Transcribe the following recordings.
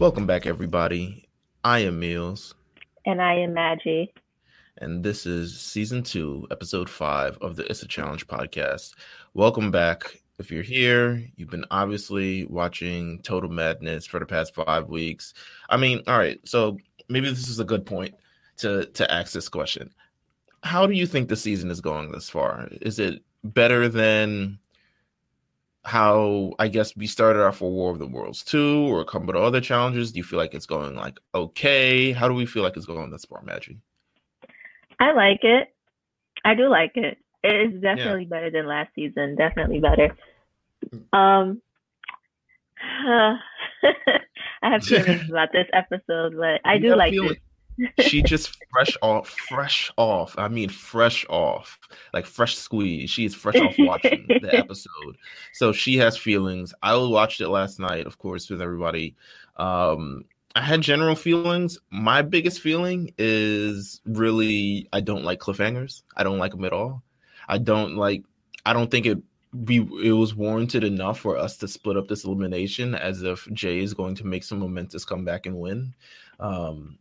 Welcome back, everybody. I am Meals. And I am Maggie. And this is season two, episode five of the It's a Challenge podcast. Welcome back. If you're here, you've been obviously watching Total Madness for the past five weeks. I mean, all right, so maybe this is a good point to to ask this question. How do you think the season is going this far? Is it better than how I guess we started off for War of the Worlds 2 or a couple of other challenges? Do you feel like it's going like okay? How do we feel like it's going this far, Maggie? I like it. I do like it. It is definitely yeah. better than last season. Definitely better. Mm. Um, uh, I have feelings about this episode, but I do like it she just fresh off, fresh off. I mean, fresh off, like fresh squeeze. She is fresh off watching the episode, so she has feelings. I watched it last night, of course, with everybody. Um, I had general feelings. My biggest feeling is really I don't like cliffhangers. I don't like them at all. I don't like. I don't think it be it was warranted enough for us to split up this elimination as if Jay is going to make some momentous comeback and win. Um,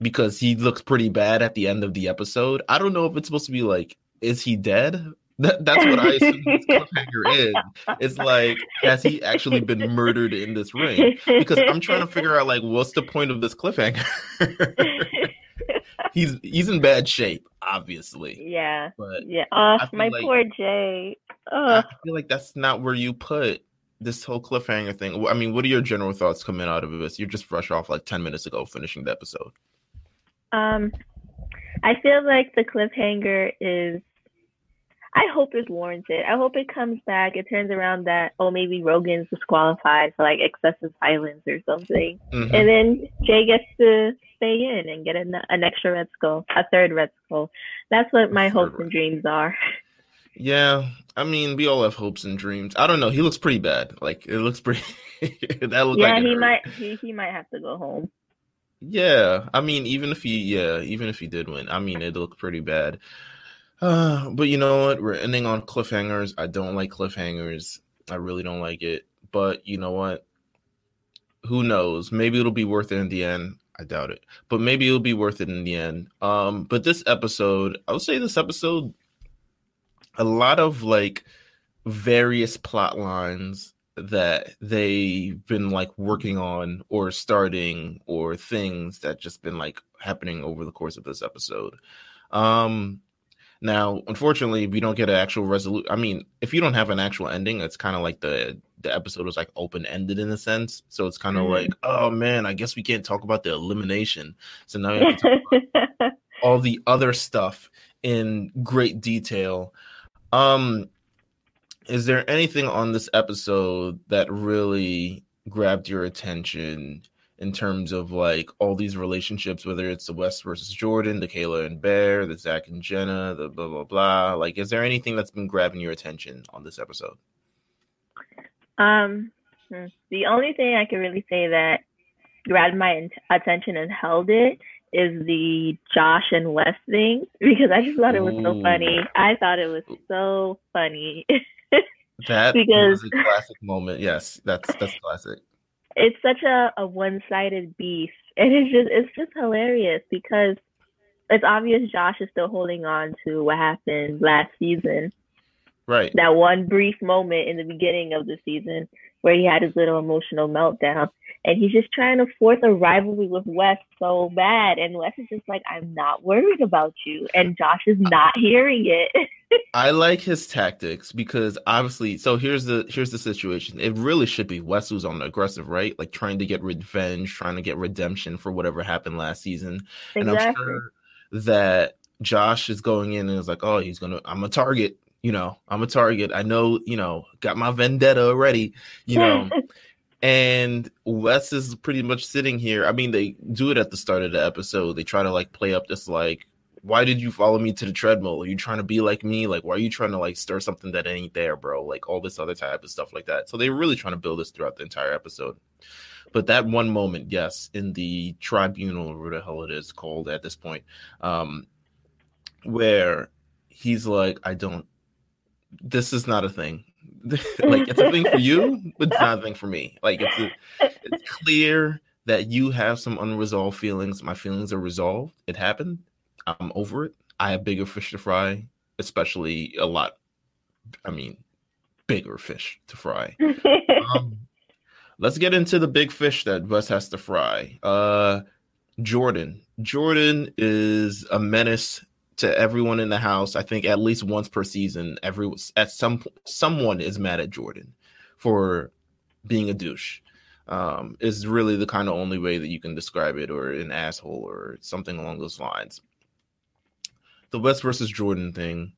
because he looks pretty bad at the end of the episode. I don't know if it's supposed to be like, is he dead? That, that's what I assume this cliffhanger is. It's like, has he actually been murdered in this ring? Because I'm trying to figure out like, what's the point of this cliffhanger? he's he's in bad shape, obviously. Yeah. But yeah. Oh, my like, poor Jay. Oh. I feel like that's not where you put this whole cliffhanger thing. I mean, what are your general thoughts coming out of this? You're just fresh off like ten minutes ago, finishing the episode. Um, I feel like the cliffhanger is. I hope it's warranted. I hope it comes back. It turns around that oh maybe Rogan's disqualified for like excessive violence or something, mm-hmm. and then Jay gets to stay in and get an, an extra red skull, a third red skull. That's what my hopes and dreams are. Yeah, I mean, we all have hopes and dreams. I don't know. He looks pretty bad. Like it looks pretty. that looks yeah, like he hurt. might. He, he might have to go home. Yeah, I mean, even if he, yeah, even if he did win, I mean, it looked pretty bad. Uh, but you know what? We're ending on cliffhangers. I don't like cliffhangers. I really don't like it. But you know what? Who knows? Maybe it'll be worth it in the end. I doubt it, but maybe it'll be worth it in the end. Um, but this episode, I would say this episode, a lot of like various plot lines that they've been like working on or starting or things that just been like happening over the course of this episode. Um now, unfortunately, we don't get an actual resolution. I mean, if you don't have an actual ending, it's kind of like the the episode was like open ended in a sense. So it's kind of mm-hmm. like, oh man, I guess we can't talk about the elimination. So now we have to talk about all the other stuff in great detail. Um, is there anything on this episode that really grabbed your attention in terms of like all these relationships, whether it's the Wes versus Jordan, the Kayla and Bear, the Zach and Jenna, the blah blah blah. Like, is there anything that's been grabbing your attention on this episode? Um, hmm, the only thing I can really say that grabbed my attention and held it is the Josh and Wes thing because I just thought it was so funny. I thought it was so funny. That because was a classic moment. Yes, that's that's classic. It's such a, a one sided beef. And it's just it's just hilarious because it's obvious Josh is still holding on to what happened last season. Right. That one brief moment in the beginning of the season where he had his little emotional meltdown. And he's just trying to force a rivalry with Wes so bad. And Wes is just like, I'm not worried about you. And Josh is not hearing it. I like his tactics because obviously, so here's the here's the situation. It really should be Wes who's on the aggressive, right? Like trying to get revenge, trying to get redemption for whatever happened last season. Exactly. And I'm sure that Josh is going in and is like, oh, he's gonna, I'm a target. You know, I'm a target. I know, you know, got my vendetta already. You know. and Wes is pretty much sitting here. I mean, they do it at the start of the episode. They try to like play up this like why did you follow me to the treadmill? Are you trying to be like me? Like, why are you trying to like stir something that ain't there, bro? Like all this other type of stuff like that. So they're really trying to build this throughout the entire episode. But that one moment, yes, in the tribunal, or whatever the hell it is called at this point, um, where he's like, I don't, this is not a thing. like it's a thing for you, but it's not a thing for me. Like it's a, it's clear that you have some unresolved feelings. My feelings are resolved. It happened. I'm over it. I have bigger fish to fry, especially a lot. I mean, bigger fish to fry. um, let's get into the big fish that Wes has to fry. Uh, Jordan. Jordan is a menace to everyone in the house. I think at least once per season, every at some someone is mad at Jordan for being a douche. Um, is really the kind of only way that you can describe it, or an asshole, or something along those lines. The Wes versus Jordan thing.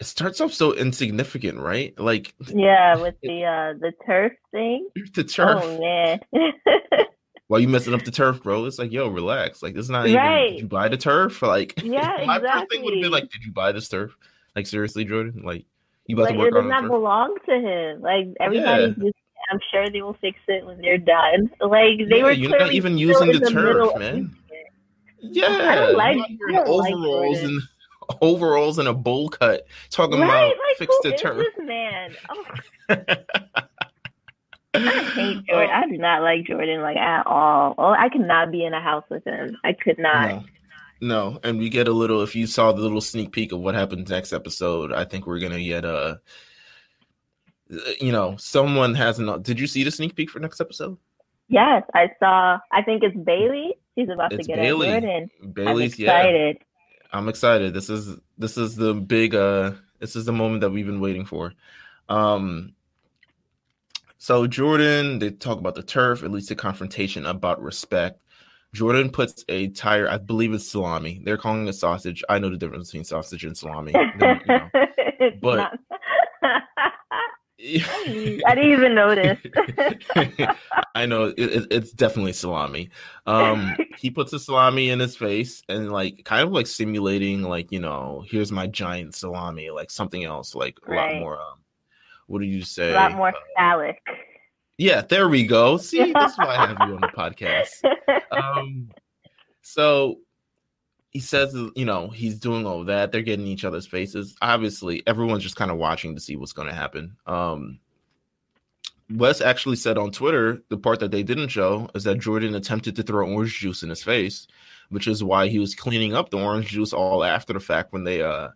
It starts off so insignificant, right? Like yeah, with the uh the turf thing. The turf. Oh man. Why you messing up the turf, bro? It's like, yo, relax. Like, it's not even. Did you buy the turf? Like, Yeah, my first thing would have been like, did you buy this turf? Like, seriously, Jordan? Like, you about like to work it does on not the belong to him. Like everybody's just I'm sure they will fix it when they're done. Like they Yeah, were you're not even using in the turf, man. Yeah, like- you out here I in don't like overalls Jordan. and overalls and a bowl cut, talking Right? about Like fix the turf. this man? Oh, I hate Jordan. I do not like Jordan like at all. Oh, I could not be in a house with him. I could not. No. No, and we get a little. If you saw the little sneak peek of what happens next episode, I think we're gonna get a. You know, someone hasn't. Did you see the sneak peek for next episode? Yes, I saw. I think it's Bailey. She's about It's to get Bailey. at Jordan. Bailey's, I'm yeah. excited. I'm excited. This is this is the big uh this is the moment that we've been waiting for. Um so Jordan, they talk about the turf, at least a confrontation about respect. Jordan puts a tire, I believe it's salami. They're calling it sausage. I know the difference between sausage and salami. Then, you know. But- I didn't even notice. I know it, it- it's definitely salami. Um, he puts a salami in his face and like kind of like simulating like you know here's my giant salami like something else like a lot more. Um, what do you say? a lot more Uh, phallic. yeah, there we go. See, that's why I have you on the podcast. Um, so he says, you know, he's doing all that. They're getting each other's faces. Obviously, everyone's just kind of watching to see what's going to happen. Um, Wes actually said on Twitter the part that they didn't show is that Jordan attempted to throw orange juice in his face, which is why he was cleaning up the orange juice all after the fact when they uh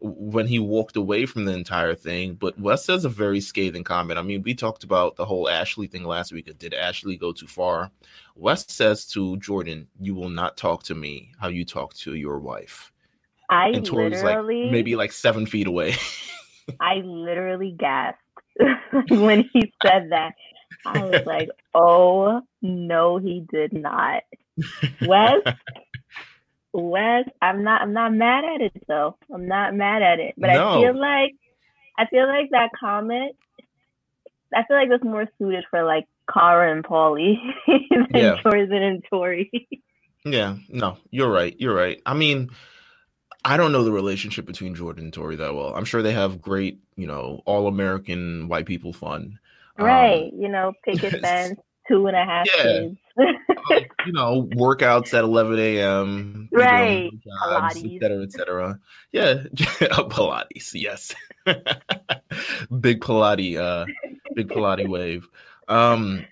when he walked away from the entire thing. But Wes says a very scathing comment. I mean, we talked about the whole Ashley thing last week. Did Ashley go too far? Wes says to Jordan, "You will not talk to me how you talk to your wife." I And Tori's like literally, maybe like seven feet away. I literally gasped when he said that. I was like, "Oh no, he did not." Wes, Wes, I'm not. I'm not mad at it though. I'm not mad at it, but No. I feel like, I feel like that comment. I feel like that's more suited for like Cara and Paulie than Yeah. Jordan and Tori. Yeah, no, you're right. You're right. I mean, I don't know the relationship between Jordan and Tori that well. I'm sure they have great, you know, all American white people fun. Um, right. You know, picket fence, two and a half Yeah. kids. like, you know, workouts at 11 a.m. Right. jobs, Pilates. et cetera, et cetera. Yeah, Pilates, yes. big Pilates, uh, big Pilates wave. Um,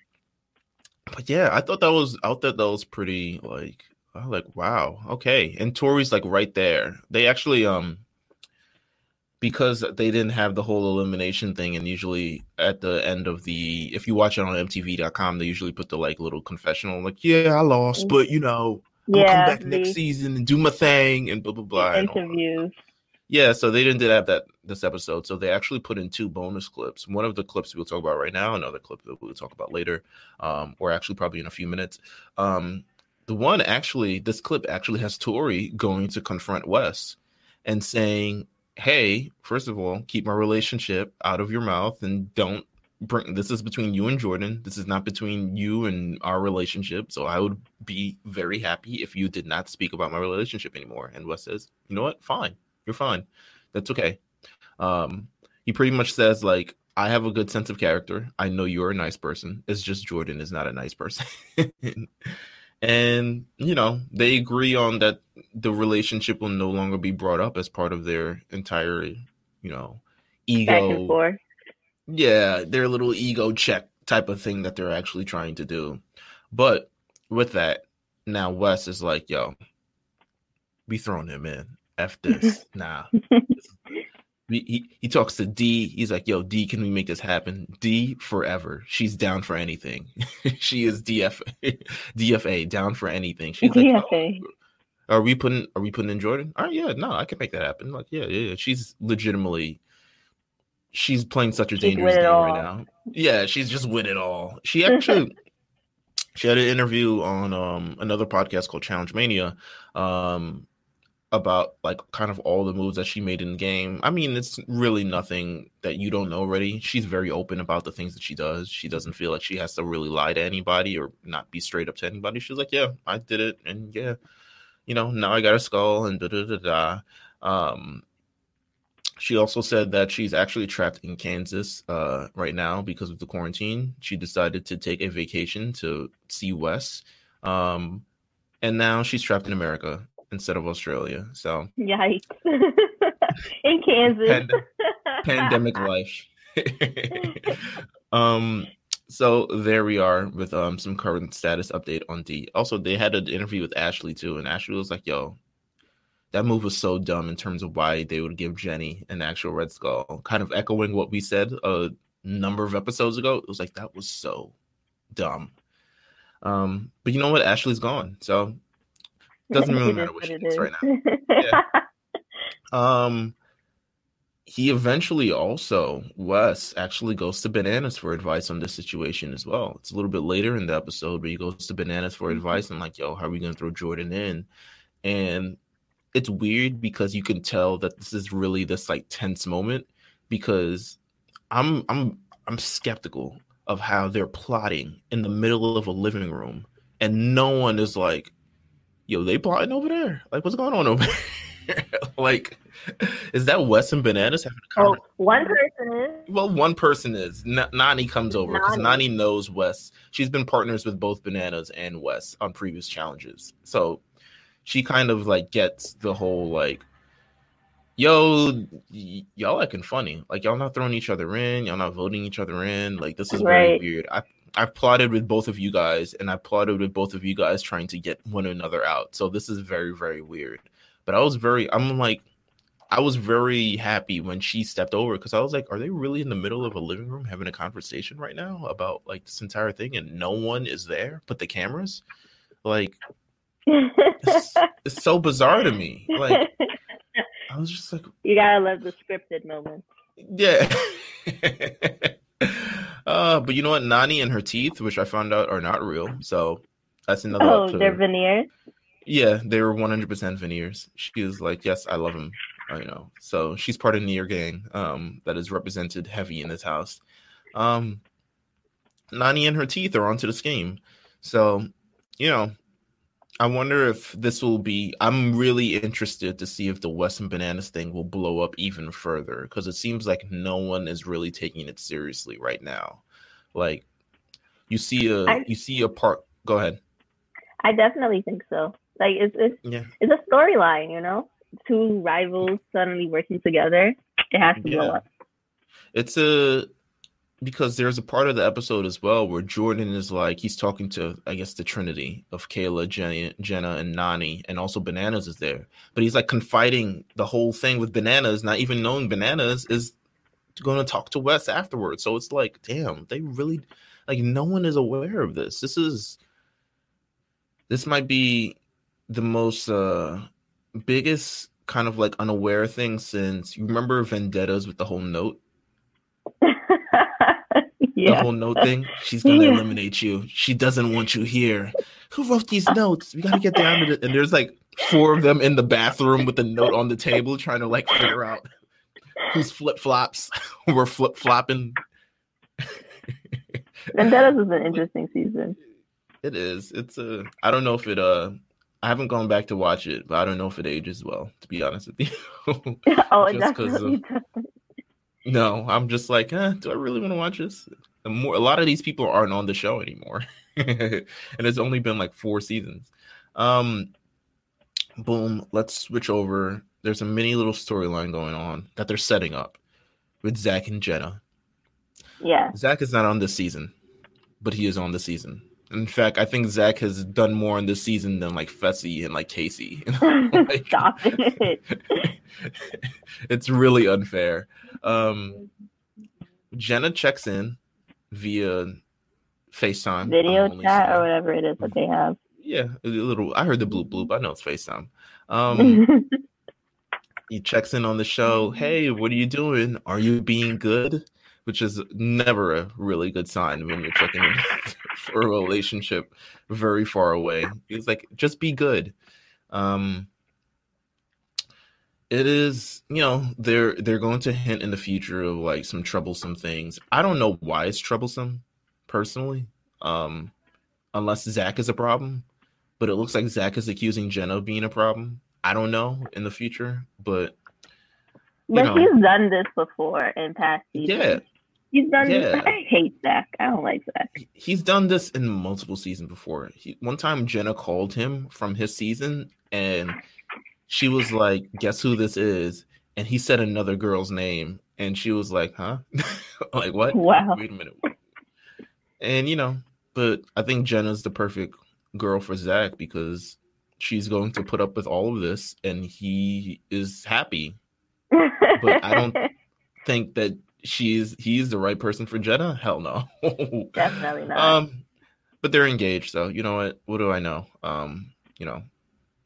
but yeah, I thought that was, I thought that was pretty like, I was like, wow, okay. And Tori's like right there. They actually, um, because they didn't have the whole elimination thing, and usually at the end of the, if you watch it on MTV.com, they usually put the like little confessional, like, yeah, I lost, but you know, yeah, come back next season and do my thing and blah blah blah. and all that. interviews. Yeah, so they didn't have that this episode, so they actually put in two bonus clips. One of the clips we'll talk about right now, another clip that we'll talk about later, um, or actually probably in a few minutes. Um, the one actually, this clip actually has Tori going to confront Wes and saying, "Hey, first of all, keep my relationship out of your mouth and don't bring this is between you and Jordan. This is not between you and our relationship. So I would be very happy if you did not speak about my relationship anymore." And Wes says, "You know what? Fine." you're fine that's okay um he pretty much says like i have a good sense of character i know you're a nice person it's just jordan is not a nice person and you know they agree on that the relationship will no longer be brought up as part of their entire you know ego yeah their little ego check type of thing that they're actually trying to do But with that, now Wes is like, yo, we throwing him in. F this. nah. he, he talks to D. He's like, yo, D, can we make this happen? D forever. She's down for anything. she is DF DFA, down for anything. She's DFA. Like, oh, are we putting are we putting in Jordan? All right, yeah, no, I can make that happen. Like, yeah, yeah, yeah. She's legitimately she's playing such a dangerous game right now. Yeah, she's just with it all. She actually she had an interview on um, another podcast called Challenge Mania um, about like kind of all the moves that she made in the game. I mean, it's really nothing that you don't know already. She's very open about the things that she does. She doesn't feel like she has to really lie to anybody or not be straight up to anybody. She's like, yeah, I did it, and yeah, you know, now I got a skull and da da da da. Um, she also said that she's actually trapped in Kansas uh, right now because of the quarantine. She decided to take a vacation to see Wes. Um, and now she's trapped in America instead of Australia. So, yikes. in Kansas. Pand- pandemic life. um, so there we are with um some current status update on D. Also, they had an interview with Ashley too, and Ashley was like, "Yo, that move was so dumb in terms of why they would give Jenny an actual Red Skull. Kind of echoing what we said a number of episodes ago. It was like that was so dumb. Um, but you know what? Ashley's gone, so doesn't really matter what she thinks right now. Yeah. um, he eventually also Wes actually goes to Bananas for advice on this situation as well. It's a little bit later in the episode, but he goes to Bananas for mm-hmm. advice and like, yo, how are we gonna throw Jordan in? And it's weird because you can tell that this is really this like tense moment because I'm I'm I'm skeptical of how they're plotting in the middle of a living room and no one is like, yo, they plotting over there. Like, what's going on over there? like, is that Wes and Bananas having a conversation? Oh, one person is. Well, one person is. N- Nany comes over because Nani. Nany knows Wes. She's been partners with both Bananas and Wes on previous challenges. So she kind of like gets the whole like yo y- y'all acting funny like y'all not throwing each other in y'all not voting each other in like this is right. very weird i i've plotted with both of you guys and i plotted with both of you guys trying to get one another out so this is very very weird but i was very i'm like i was very happy when she stepped over because i was like are they really in the middle of a living room having a conversation right now about like this entire thing and no one is there but the cameras like it's, it's so bizarre to me. Like I was just like, you gotta love the scripted moments. Yeah. uh, but you know what? Nany and her teeth, which I found out are not real. So that's another. Oh, they're veneers. Yeah, they were 100% veneers. She was like, "Yes, I love him." You know, so she's part of Near Gang, um, that is represented heavy in this house. Um, Nany and her teeth are onto the scheme. So, you know, I wonder if this will be. I'm really interested to see if the Wes and Bananas thing will blow up even further because it seems like no one is really taking it seriously right now. Like, you see a I, you see a part. Go ahead. I definitely think so. Like, it's it's yeah. it's a storyline, you know. Two rivals suddenly working together. It has to yeah. blow up. It's a because there's a part of the episode as well where Jordan is like he's talking to I guess the Trinity of Kayla, Jenny, Jenna, and Nany, and also Bananas is there. But he's like confiding the whole thing with Bananas, not even knowing Bananas is going to talk to Wes afterwards. So it's like, damn, they really like no one is aware of this. This is this might be the most uh biggest kind of like unaware thing since you remember vendettas with the whole note yeah. the whole note thing. She's gonna yeah. eliminate you. She doesn't want you here. Who wrote these notes? We gotta get down to it. And there's like four of them in the bathroom with a note on the table, trying to like figure out whose flip flops were flip flopping. Vendettas is an interesting season. It is. It's a. I don't know if it. Uh, I haven't gone back to watch it, but I don't know if it ages well. To be honest with you. oh, it definitely doesn't. No, I'm just like, eh, do I really want to watch this? more, a lot of these people aren't on the show anymore, and it's only been like four seasons. Um, boom. Let's switch over. There's a mini little storyline going on that they're setting up with Zach and Jenna. Yeah, Zach is not on this season, but he is on the season. In fact, I think Zach has done more in this season than like Fessy and like Kaycee. like, Stop it. it's really unfair. Um, Jenna checks in via FaceTime. Video chat or whatever it is that they have. Yeah, a little. I heard the bloop bloop. I know it's FaceTime. Um, he checks in on the show. Hey, what are you doing? Are you being good? Which is never a really good sign when you're checking in for a relationship very far away. He's like, just be good. Um, it is, you know, they're they're going to hint in the future of like some troublesome things. I don't know why it's troublesome, personally. Um, unless Zach is a problem, but it looks like Zach is accusing Jenna of being a problem. I don't know in the future, but but know, he's done this before in past seasons. Yeah. He's done yeah. this. I hate Zach. I don't like Zach. He's done this in multiple seasons before. He, one time Jenna called him from his season and she was like, Guess who this is? And he said another girl's name. And she was like, Huh? like, what? Wow. Wait a minute. And, you know, but I think Jenna's the perfect girl for Zach because she's going to put up with all of this and he is happy. but I don't think that she's he's the right person for Jenna. Hell no. Definitely not. Um but they're engaged, so you know what? What do I know? Um, you know,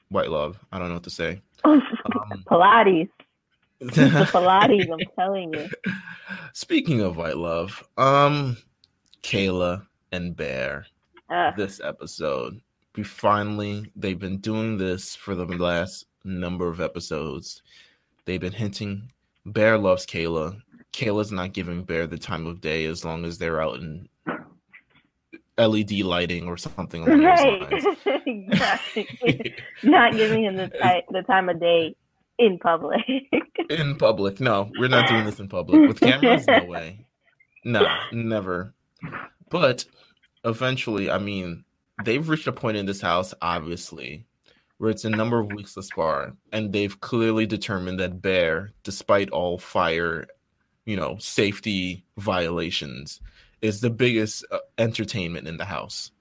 white love. I don't know what to say. um, Pilates. Pilates, I'm telling you. Speaking of white love, um, Kayla and Bear. Uh. This episode we finally they've been doing this for the last number of episodes. They've been hinting Bear loves Kayla. Kayla's not giving Bear the time of day as long as they're out in LED lighting or something along right. those lines. exactly. not giving him the, the time of day in public. in public. No, we're not doing this in public. With cameras, no way. No, never. But eventually, I mean, they've reached a point in this house, obviously, where it's a number of weeks thus far, and they've clearly determined that Bear, despite all fire, you know, safety violations, is the biggest uh, entertainment in the house.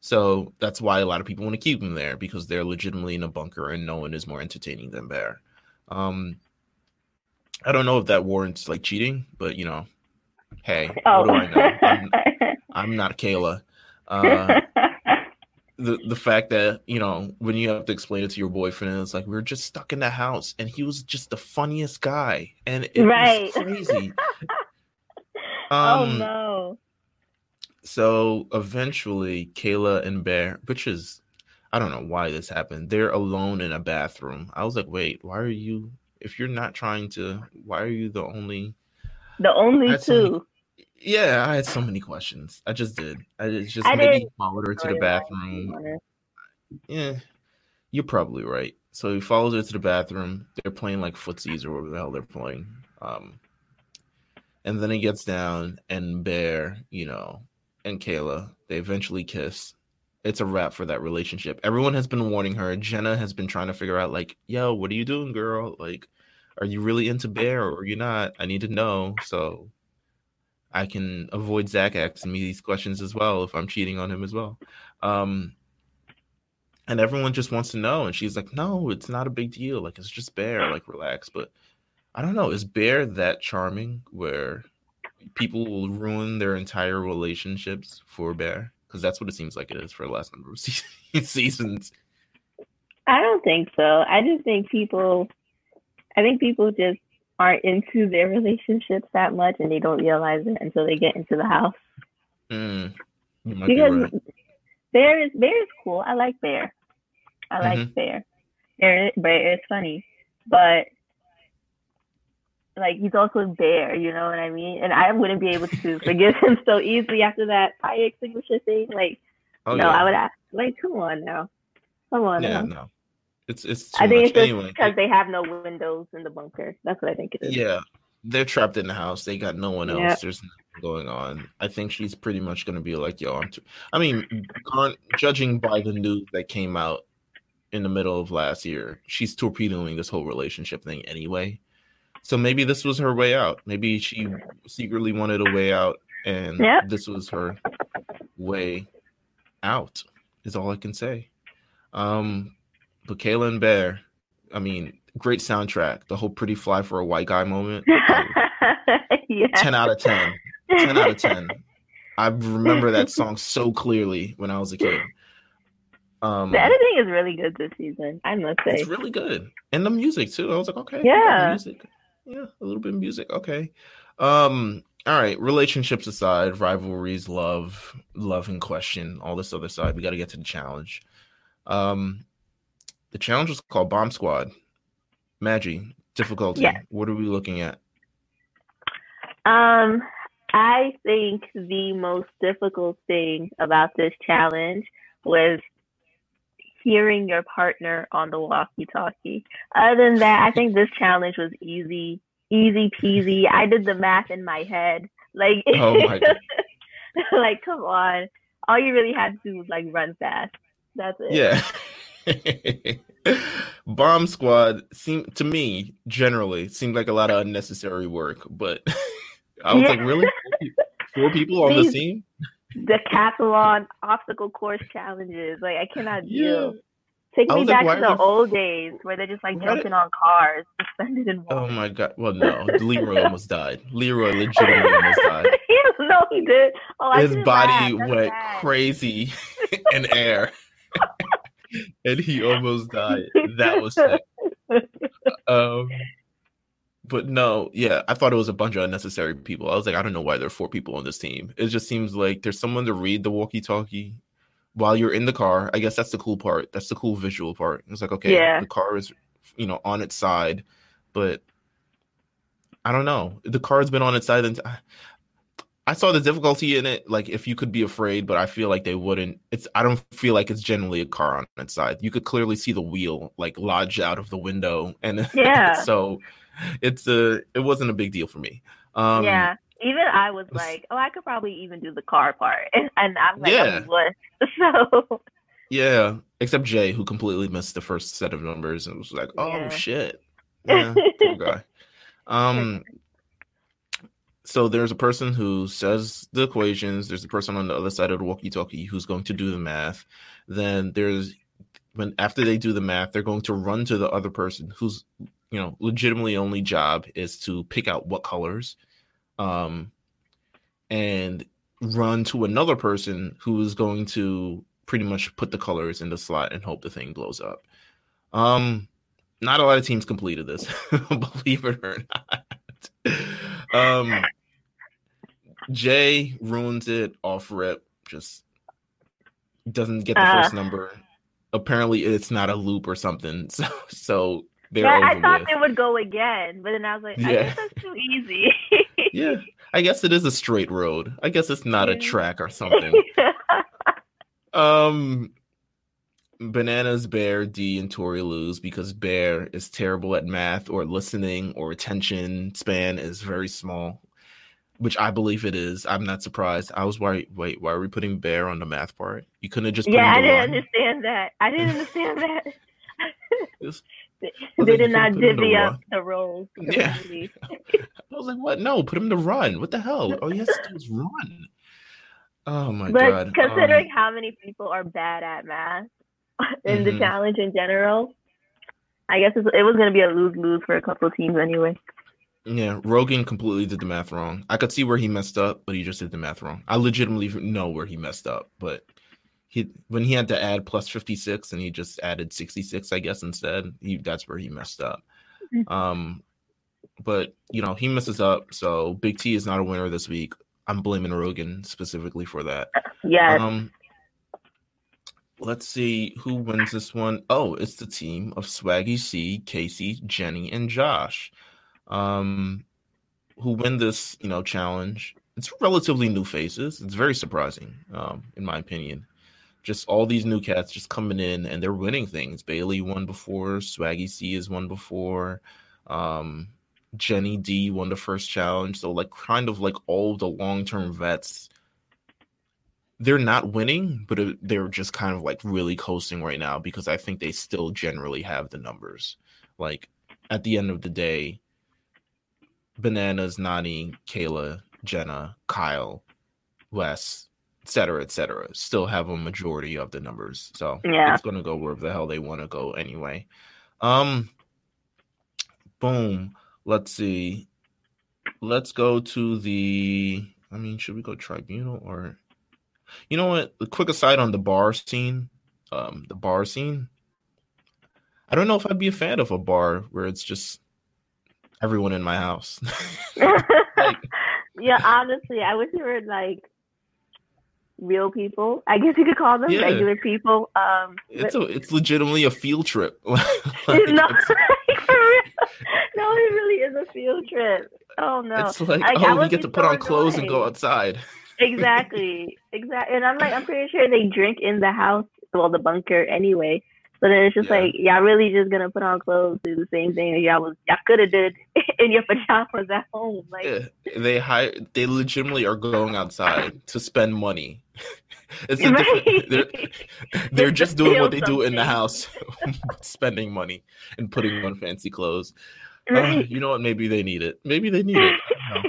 So that's why a lot of people want to keep them there because they're legitimately in a bunker and no one is more entertaining than Bear. Um, I don't know if that warrants like cheating, but you know, hey, oh. what do I know? I'm, I'm not Kayla. Uh, the the fact that you know when you have to explain it to your boyfriend, it's like we are just stuck in the house, and he was just the funniest guy, and it right. was crazy. Oh, um, oh no! So eventually, Kayla and Bear, which is I don't know why this happened. They're alone in a bathroom. I was like, wait, why are you? If you're not trying to, why are you the only? The only two. Yeah, I had so many questions. I just did. I just I maybe followed her to the bathroom. Yeah, you're probably right. So he follows her to the bathroom. They're playing like footsies or whatever the hell they're playing. Um, and then he gets down and Bear, you know, and Kayla, they eventually kiss. It's a wrap for that relationship. Everyone has been warning her. Jenna has been trying to figure out, like, yo, what are you doing, girl? Like, are you really into Bear or are you not? I need to know. So I can avoid Zach asking me these questions as well if I'm cheating on him as well. Um, and everyone just wants to know, and she's like, "No, it's not a big deal. Like it's just Bear. Like relax." But I don't know. Is Bear that charming where people will ruin their entire relationships for Bear? Because that's what it seems like it is for the last number of seasons. I don't think so. I just think people. I think people just aren't into their relationships that much and they don't realize it until they get into the house. Mm, because be right. Bear is Bear is cool. I like Bear. I like mm-hmm. Bear. Bear Bear is funny, but like he's also Bear. You know what I mean? And I wouldn't be able to forgive him so easily after that fire extinguisher thing. Like, oh, no, yeah. I would ask. Like, come on now, come on. Yeah, now. no. It's it's. I think much. it's just anyway, because they have no windows in the bunker. That's what I think it is. Yeah, they're trapped in the house. They got no one else. Yep. There's nothing going on. I think she's pretty much going to be like, "Yo, I'm." Too... I mean, judging by the news that came out in the middle of last year, she's torpedoing this whole relationship thing anyway. So maybe this was her way out. Maybe she secretly wanted a way out, and yep. this was her way out. Is all I can say. Um, but Kayla and Bear, I mean, great soundtrack. The whole "Pretty Fly for a White Guy" moment. yeah. Ten out of ten. Ten out of ten. I remember that song so clearly when I was a kid. Um, the editing is really good this season. I must say, it's really good, and the music too. I was like, okay, yeah, music, yeah, a little bit of music. Okay, um, all right. Relationships aside, rivalries, love, love in question, all this other side. We got to get to the challenge. Um, the challenge was called Bomb Squad. Maggie, difficulty. Yeah. What are we looking at? Um, I think the most difficult thing about this challenge was hearing your partner on the walkie-talkie. Other than that, I think this challenge was easy, easy peasy. I did the math in my head. Like, oh my like, come on. All you really had to do was like run fast. That's it. Yeah. Bomb Squad seemed to me generally seemed like a lot of unnecessary work, but I was yeah. like, really? Four people on These, the team? decathlon obstacle course challenges. Like I cannot deal. Take me back like, to the old days where they're just like jumping on cars, suspended in oh water. Oh my god! Well, no, Leroy almost died. Leroy legitimately almost died. no, he did. Oh, His body went bad. crazy in air, and he almost died. That was sick. Um, but no, yeah, I thought it was a bunch of unnecessary people. I was like, I don't know why there are four people on this team. It just seems like there's someone to read the walkie-talkie while you're in the car. I guess that's the cool part. That's the cool visual part. It's like, okay, yeah. the car is, you know, on its side, but I don't know. The car's been on its side, and I saw the difficulty in it. Like, if you could be afraid, but I feel like they wouldn't. It's I don't feel like it's generally a car on its side. You could clearly see the wheel like lodge out of the window, and yeah, so it's a it wasn't a big deal for me. Um, yeah, even I was like, oh, I could probably even do the car part, and, and I'm like, yeah. So yeah, except Jay, who completely missed the first set of numbers and was like, oh yeah. shit, yeah, poor guy. Um. So there's a person who says the equations. There's a person on the other side of the walkie-talkie who's going to do the math. Then there's when after they do the math, they're going to run to the other person who's you know legitimately only job is to pick out what colors um and run to another person who is going to pretty much put the colors in the slot and hope the thing blows up um not a lot of teams completed this believe it or not um jay ruins it off rip just doesn't get the uh, first number apparently it's not a loop or something so so they're yeah, I thought with. they would go again, but then I was like, yeah. I guess that's too easy. yeah, I guess it is a straight road. I guess it's not a track or something. um, Bananas, Bear, D, and Tori lose because Bear is terrible at math or listening or attention span is very small, which I believe it is. I'm not surprised. I was worried. Wait, why are we putting Bear on the math part? You couldn't have just yeah. I didn't understand that. I didn't understand that. they did not divvy up the roles. Yeah. I was like, what? No, put him to run. What the hell? Oh, yes, to run. Oh my but god. But considering um, how many people are bad at math in mm-hmm. the challenge in general, I guess it was going to be a lose lose for a couple of teams anyway. Yeah, Rogan completely did the math wrong. I could see where he messed up, but he just did the math wrong. I legitimately know where he messed up, but he when he had to add plus 56 and he just added 66 i guess instead he that's where he messed up mm-hmm. um but you know he messes up so big t is not a winner this week i'm blaming rogan specifically for that yeah um let's see who wins this one. Oh, it's the team of swaggy c kaycee jenny and josh um who win this you know challenge it's relatively new faces it's very surprising um in my opinion just all these new cats just coming in and they're winning things. Bailey won before, Swaggy C has won before, um, Jenny D won the first challenge. So like kind of like all the long term vets, they're not winning, but they're just kind of like really coasting right now because I think they still generally have the numbers. Like at the end of the day, Bananas, Nany, Kayla, Jenna, Kyle, Wes, et cetera, et cetera, still have a majority of the numbers. So Yeah. it's gonna go wherever the hell they want to go anyway. Um, boom. Let's see. Let's go to the. I mean, should we go tribunal or? You know what? A quick aside on the bar scene. Um, the bar scene. I don't know if I'd be a fan of a bar where it's just everyone in my house. Like- yeah, honestly, I wish you were like real people. I guess you could call them Yeah. regular people. Um, it's a, it's legitimately a field trip. Like, but- no, it's, like, for real. no, it really is a field trip. Oh no, it's like, Like, oh, we get to put so on clothes and go outside. exactly, exactly. And I'm like, I'm pretty sure they drink in the house, well, the bunker anyway. So then it's just Yeah. like, y'all really just gonna put on clothes, do the same thing y'all was y'all could have did in your pajamas at home. Like, Yeah, they hire. They legitimately are going outside to spend money. It's right? they're they're Just doing what they feel do in the house, spending money and putting on fancy clothes. Uh, you know what? Maybe they need it. Maybe they need it. I don't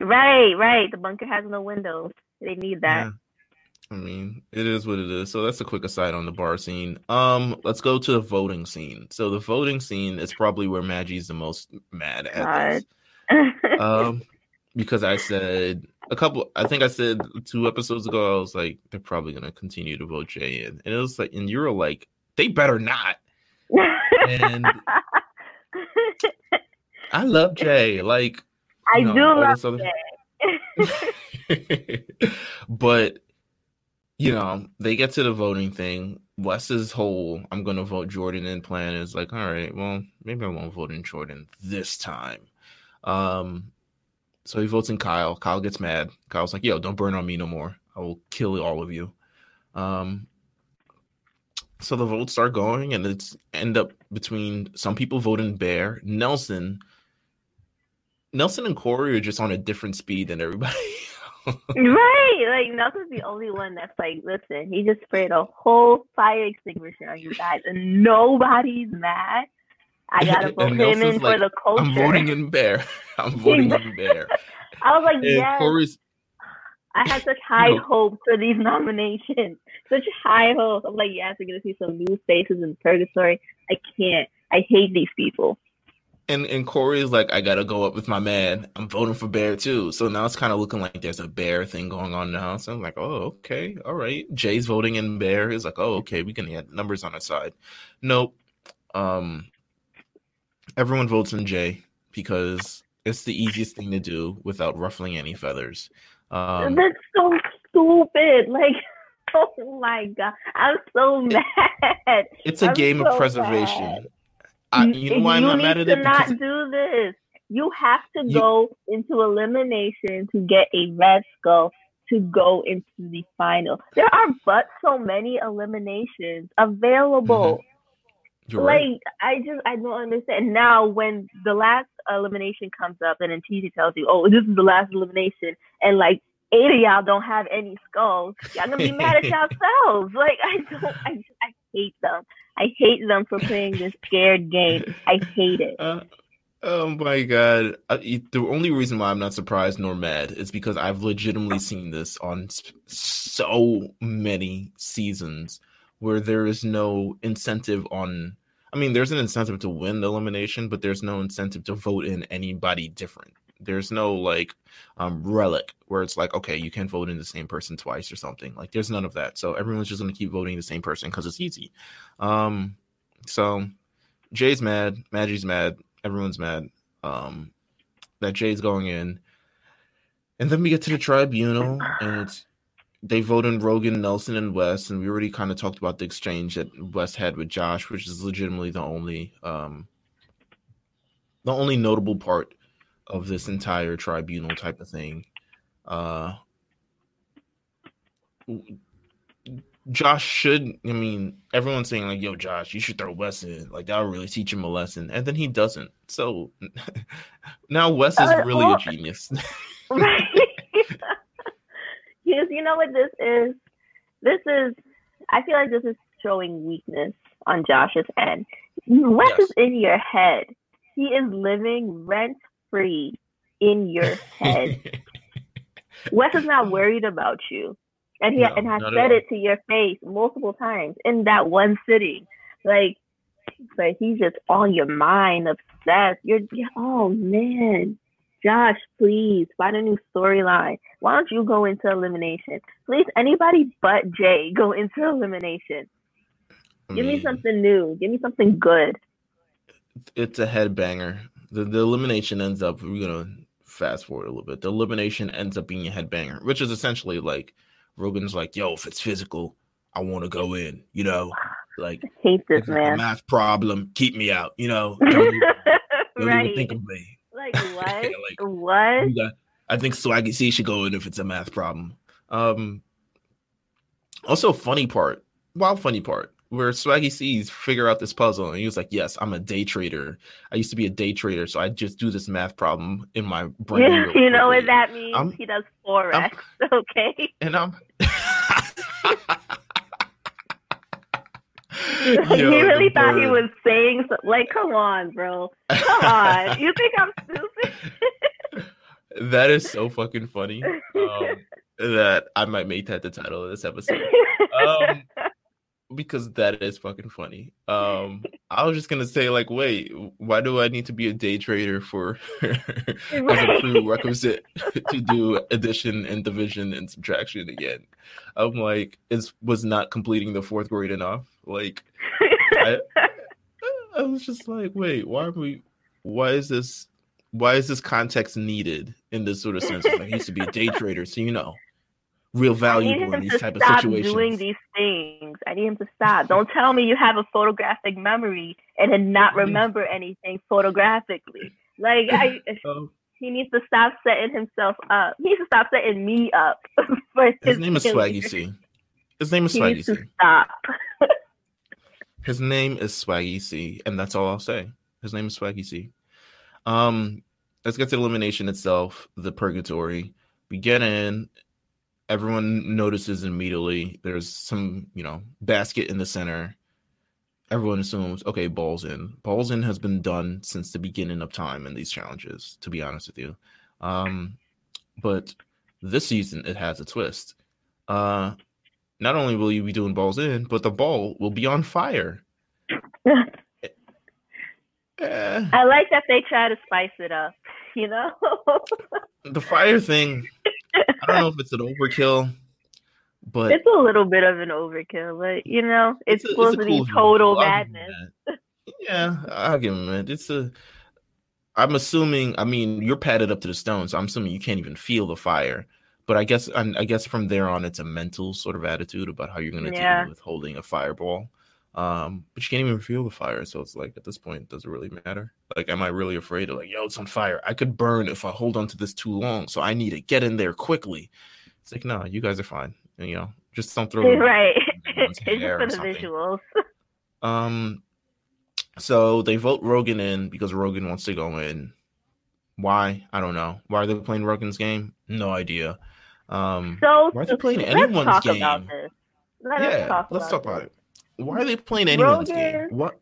know. right, right. The bunker has no windows. They need that. Yeah. I mean, it is what it is. So that's a quick aside on the bar scene. Um, let's go to the voting scene. So the voting scene is probably where Maggie's the most mad at this. Um, because I said a couple. I think I said two episodes ago. I was like, they're probably gonna continue to vote Jay in, and it was like, and you were like, they better not. And I love Jay. Like, I know, do love other- Jay. but you know, they get to the voting thing. Wes's whole "I'm to vote Jordan in" plan is like, all right, well, maybe I won't vote in Jordan this time. Um, so he votes in Kyle. Kyle gets mad. Kyle's like, "Yo, don't burn on me no more. I will kill all of you." Um, so the votes start going, and it's end up between some people voting Bear, Nelson. Nelson and Corey are just on a different speed than everybody. right. Like Nelson's the only one that's like, listen, he just sprayed a whole fire extinguisher on you guys and nobody's mad. I gotta vote him in like, for the culture. I'm voting in Bear. I'm voting in Bear. I was like, yes, Corey's I had such high No. hopes for these nominations. Such high hopes. I'm like, yes, we're gonna see some new faces in purgatory. I can't. I hate these people. And and Corey's like, I gotta go up with my man. I'm voting for Bear too. So now it's kind of looking like there's a Bear thing going on now. So I'm like, oh, okay, all right. Jay's voting in Bear. He's like, oh, okay, we can get numbers on our side. Nope. Um, everyone votes in Jay because it's the easiest thing to do without ruffling any feathers. Um, That's so stupid. Like, oh my god, I'm so mad. it's a I'm game so of preservation. I, you know why I'm you not mad at it? not do this. You have to You- go into elimination to get a red skull to go into the final. There are but so many eliminations available. Mm-hmm. you're like right. I just I don't understand. Now when the last elimination comes up and then TJ tells you, Oh, this is the last elimination and like eight of y'all don't have any skulls, y'all gonna be mad at yourselves. Like I don't I I hate them. I hate them for playing this scared game. I hate it. Uh, oh my god! I, the only reason why I'm not surprised nor mad is because I've legitimately seen this on so many seasons where there is no incentive on. I mean, there's an incentive to win the elimination, but there's no incentive to vote in anybody different. There's no like um, relic where it's like, okay, you can't vote in the same person twice or something. Like, there's none of that. So everyone's just gonna keep voting the same person because it's easy. Um, so Jay's mad, Maggie's mad, everyone's mad. Um, that Jay's going in, and then we get to the tribunal, and it's they vote in Rogan, Nelson, and Wes, and we already kind of talked about the exchange that Wes had with Josh, which is legitimately the only um the only notable part of this entire tribunal type of thing. Uh Josh should. I mean, everyone's saying like, "Yo, Josh, you should throw Wes in. Like that'll really teach him a lesson." And then he doesn't. So now Wes is Uh, really well- a genius. Right. because you know what this is? This is I feel like this is showing weakness on Josh's end. Wes Yes. is in your head. He is living rent free in your head. Wes is not worried about you. and he No, and has said it to your face multiple times in that one sitting. Like, but he's just on your mind, obsessed. You're, oh man, Josh, please find a new storyline. Why don't you go into elimination? Please, anybody but Jay go into elimination. I Give me something new. Give me something good. It's a headbanger. The the elimination ends up. We're gonna fast forward a little bit. The elimination ends up being a headbanger, which is essentially like Rogan's like, "Yo, if it's physical, I want to go in." You know, like Hate this man. math problem, keep me out. You know, don't, even- don't right. even think of me. Like what? Like, what? Got- I think Swaggy C should go in if it's a math problem. Um, also, funny part, wild funny part, where Swaggy C's figure out this puzzle, and he was like, "Yes, I'm a day trader. I used to be a day trader, so I just do this math problem in my brain." Yeah, you know what that means? I'm- he does forex. Okay. And I'm. he really thought he was saying so- like, come on, bro. Come on. You think I'm stupid? that is so fucking funny. Um, that I might make that the title of this episode. Um, because that is fucking funny. Um, I was just gonna say, like, wait, why do I need to be a day trader for as a prerequisite to do addition and division and subtraction again? I'm like, is was not completing the fourth grade enough? Like, I, I was just like, wait, why are we? Why is this? Why is this context needed in this sort of sense? Like, I used to be a day trader, so you know, real I need valuable him in these type of stop situations. doing these things. I need him to stop. Don't tell me you have a photographic memory and then not remember anything photographically. Like I, Um, he needs to stop setting himself up. He needs to stop setting me up for his, his name is. Swaggy C. His name is He Swaggy needs C. to stop. His name is Swaggy C, and that's all I'll say. His name is Swaggy C. Um, let's get to elimination itself. The purgatory. We get in. Everyone notices immediately. There's some, you know, basket in the center. Everyone assumes, okay, balls in. Balls in has been done since the beginning of time in these challenges. To be honest with you, um, but this season it has a twist. Uh, not only will you be doing balls in, but the ball will be on fire. Eh, I like that they try to spice it up. You know, the fire thing, I don't know if it's an overkill, but it's a little bit of an overkill, but you know, it's, a- a supposed to be cool view. total him madness. Yeah, I'll give him that. It's a. I'm assuming. I mean, you're padded up to the stone, so I'm assuming you can't even feel the fire. But I guess, I, I guess from there on, it's a mental sort of attitude about how you're going to Yeah. deal with holding a fireball. Um, but you can't even feel the fire, so it's like at this point, does it really matter? Like, am I really afraid of like, yo, it's on fire? I could burn if I hold on to this too long, so I need to get in there quickly. It's like, no, you guys are fine. And, you know, just don't throw right. it's just for the something. visuals. Um, so they vote Rogan in because Rogan wants to go in. Why? I don't know. Why are they playing Rogan's game? No idea. Um, So Why are they playing let's anyone's talk game? Let yeah, let's talk about it. Why are they playing anyone's game? Rogan- What?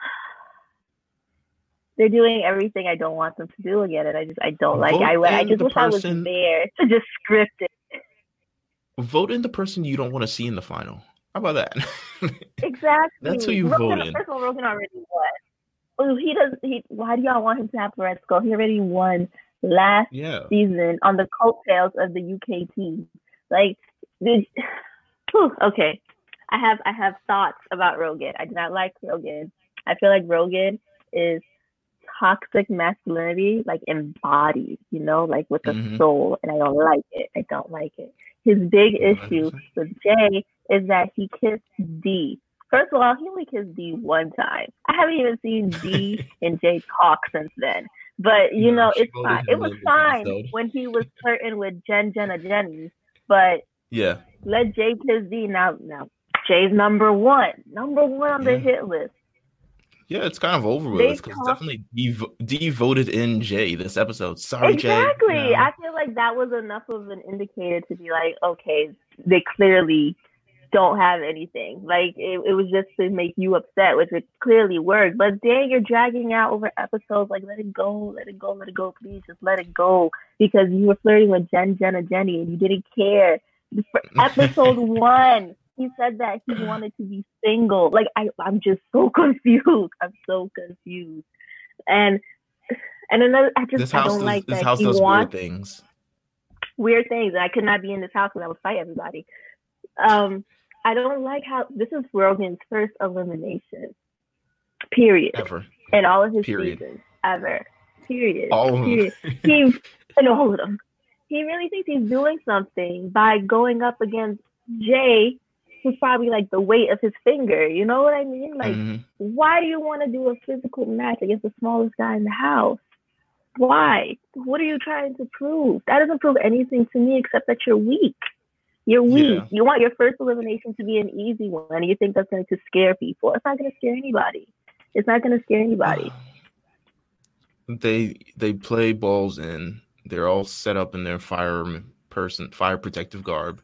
They're doing everything I don't want them to do again, and I just I don't like. Vote I I in just the wish I was person- there to just script it. Vote in the person you don't want to see in the final. How about that? Exactly. That's who you Rogan, vote in. First of all, Rogan already won. Oh, he does. He. Why do y'all want him to have go? He already won last yeah. season on the coattails of the UK team. Like, did, whew, okay, I have I have thoughts about Rogan. I do not like Rogan. I feel like Rogan is toxic masculinity, like embodied, you know, like with a Mhm. soul, and I don't like it. I don't like it. His big issue 100%. with Jay is that he kissed Dee. First of all, he only kissed Dee one time. I haven't even seen Dee and Jay talk since then. But you No, know, it's fine. It was fine episode. when he was flirting with Jen, Jenna, Jenny. But Yeah. let Jay kiss Dee now. Now Jay's number one, number one on the Yeah. hit list. Yeah, it's kind of over with because talk- definitely dev- devoted in Jay this episode. Sorry, exactly. Jay. No. I feel like that was enough of an indicator to be like, okay, they clearly don't have anything. Like it, it was just to make you upset, which it clearly worked. But dang, you're dragging out over episodes. Like let it go, let it go, let it go. Please just let it go because you were flirting with Jen, Jenna, Jenny, and you didn't care For episode one, he said that he wanted to be single. Like I, I'm just so confused. I'm so confused. And and another, I just This I don't does, like this that house he does wants weird things. weird things. I could not be in this house and I would fight everybody. Um, I don't like how this is Rogan's first elimination. Period. Ever. In all of his Period. seasons ever. Period. All of them. He in all of them. He really thinks he's doing something by going up against Jay, who's probably like the weight of his finger. You know what I mean? Like, Mhm. why do you want to do a physical match against the smallest guy in the house? Why? What are you trying to prove? That doesn't prove anything to me except that you're weak. You're weak. Yeah. You want your first elimination to be an easy one, and you think that's going to scare people. It's not going to scare anybody. It's not going to scare anybody. They they play balls in. They're all set up in their fire person fire protective garb.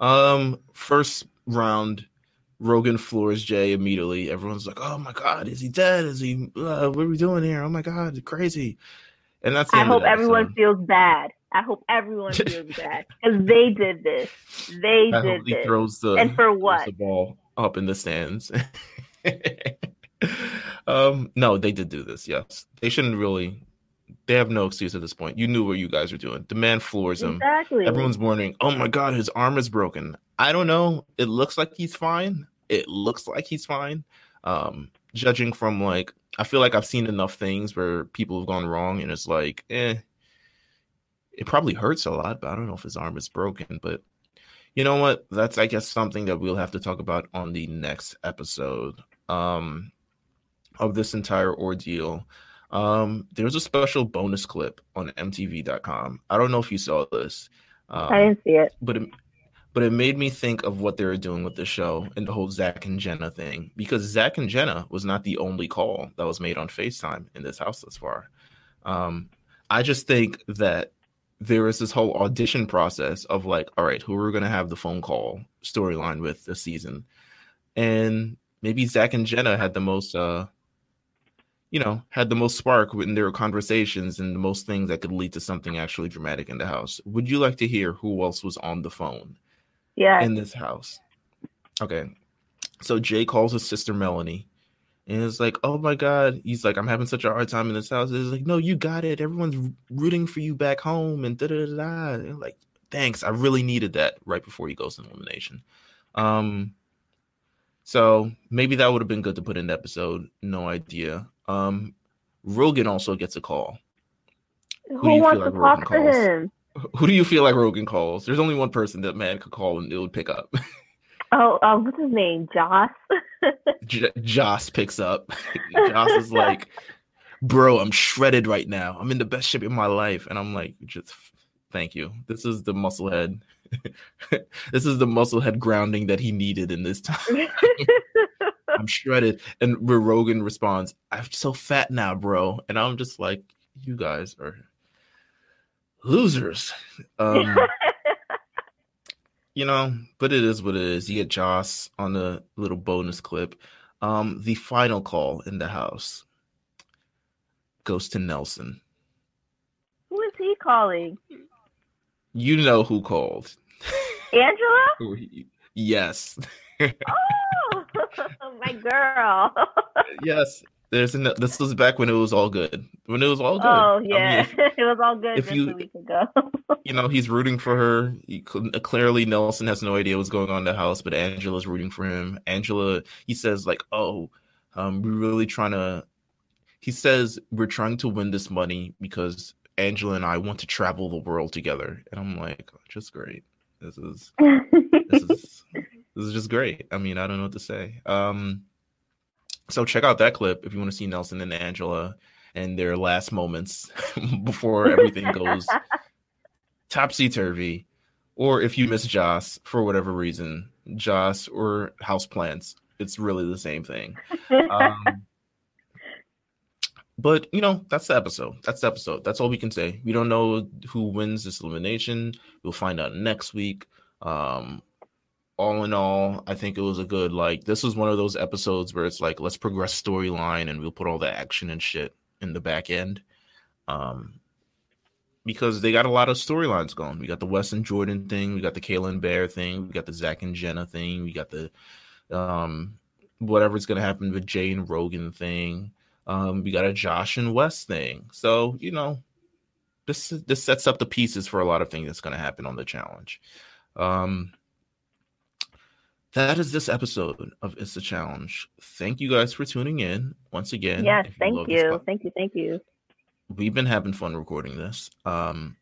Um, first round, Rogan floors Jay immediately. Everyone's like, "Oh my god, is he dead? Is he? Uh, what are we doing here? Oh my god, crazy!" And that's I hope everyone feels bad. I hope everyone feels bad because they did this. They I did this. throws the And for what? the ball up in the stands. um, no, they did do this. Yes, they shouldn't really. They have no excuse at this point. You knew what you guys were doing. The man floors him. Exactly. Everyone's wondering, oh my god, his arm is broken. I don't know. It looks like he's fine. It looks like he's fine. Um, judging from like, I feel like I've seen enough things where people have gone wrong, and it's like, eh, it probably hurts a lot, but I don't know if his arm is broken. But you know what? That's I guess something that we'll have to talk about on the next episode um, of this entire ordeal. Um, there's a special bonus clip on MTV.com. I don't know if you saw this. Um, I didn't see it. but it, but it made me think of what they were doing with the show and the whole Zach and Jenna thing because Zach and Jenna was not the only call that was made on FaceTime in this house thus far. Um, I just think that there is this whole audition process of like, all right, who are we going to have the phone call storyline with this season? And maybe Zach and Jenna had the most, uh, you know, had the most spark in their conversations and the most things that could lead to something actually dramatic in the house. Would you like to hear who else was on the phone Yeah. in this house? Okay. So Jay calls his sister Melanie and it's like, oh my God. He's like, I'm having such a hard time in this house. It's like, no, you got it. Everyone's rooting for you back home and da da da. da. Like, thanks. I really needed that right before he goes in elimination. Um, so maybe that would have been good to put in the episode. No idea. Um, Rogan also gets a call. Who you wants feel to Rogan talk to calls? him? Who do you feel like Rogan calls? There's only one person that man could call and it would pick up. Oh, uh, what's his name? Joss. J- Joss picks up. Joss is like, "Bro, I'm shredded right now. I'm in the best shape of my life." And I'm like, "Just thank you. This is the musclehead. this is the musclehead grounding that he needed in this time. I'm shredded." And Rogan responds, "I'm so fat now, bro." And I'm just like, "You guys are losers." Um, you know, but it is what it is. You get Joss on the little bonus clip. Um, the final call in the house goes to Nelson. Who is he calling? You know who called. Angela? Yes. Oh, my girl. yes. There's an, this was back when it was all good. When it was all good. Oh I mean, yeah, if- it was all good if you- a week ago. you know, he's rooting for her. He, clearly, Nelson has no idea what's going on in the house, but Angela's rooting for him. Angela, he says, like, oh, um, we're really trying to. He says we're trying to win this money because Angela and I want to travel the world together, and I'm like, just great. This is this is this is just great. I mean, I don't know what to say. Um, so check out that clip if you want to see Nelson and Angela and their last moments before everything goes topsy turvy, or if you miss Joss for whatever reason, Joss or houseplants, it's really the same thing. Um, but you know, that's the episode. That's the episode. That's all we can say. We don't know who wins this elimination. We'll find out next week. Um, all in all, I think it was a good like. This was one of those episodes where it's like, let's progress storyline, and we'll put all the action and shit in the back end. Um, because they got a lot of storylines going. We got the Wes and Jordan thing, we got the Kayla Bear thing, we got the Zach and Jenna thing, we got the um whatever's gonna happen with Jay and Rogan thing. Um, we got a Josh and Wes thing. So, you know, this this sets up the pieces for a lot of things that's gonna happen on the challenge. Um that is this episode of It's the Challenge. Thank you guys for tuning in once again. Yes, thank you. Thank you. Thank you. We've been having fun recording this. Um,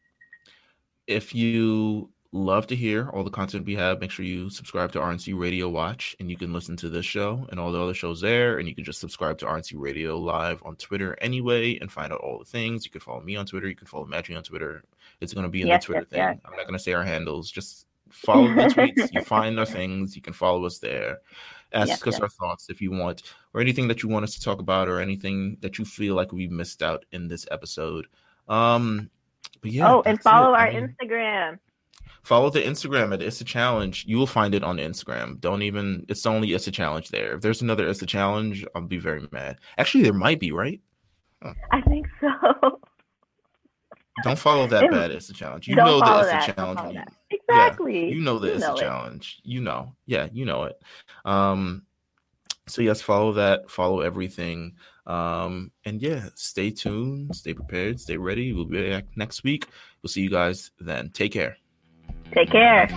if you love to hear all the content we have, make sure you subscribe to RNC Radio Watch and you can listen to this show and all the other shows there. And you can just subscribe to RNC Radio Live on Twitter anyway and find out all the things. You can follow me on Twitter. You can follow Maggie on Twitter. It's going to be in yes, the Twitter yes, thing. Yes. I'm not going to say our handles. Just follow the tweets. you find our things. You can follow us there. Ask yes, us yes. our thoughts if you want, or anything that you want us to talk about, or anything that you feel like we missed out in this episode. Um, but yeah. Oh, and follow it. our I mean, Instagram. Follow the Instagram at It's a Challenge. You will find it on Instagram. Don't even. It's only It's a Challenge there. If there's another It's a Challenge, I'll be very mad. Actually, there might be, right? Huh. I think so. Don't follow that bad. It's a challenge. You know that it's a challenge. Exactly. Yeah, you know that you it's know a challenge. You know. Yeah, you know it. Um so yes, follow that, follow everything. Um and yeah, stay tuned, stay prepared, stay ready. We'll be back next week. We'll see you guys then. Take care. Take care.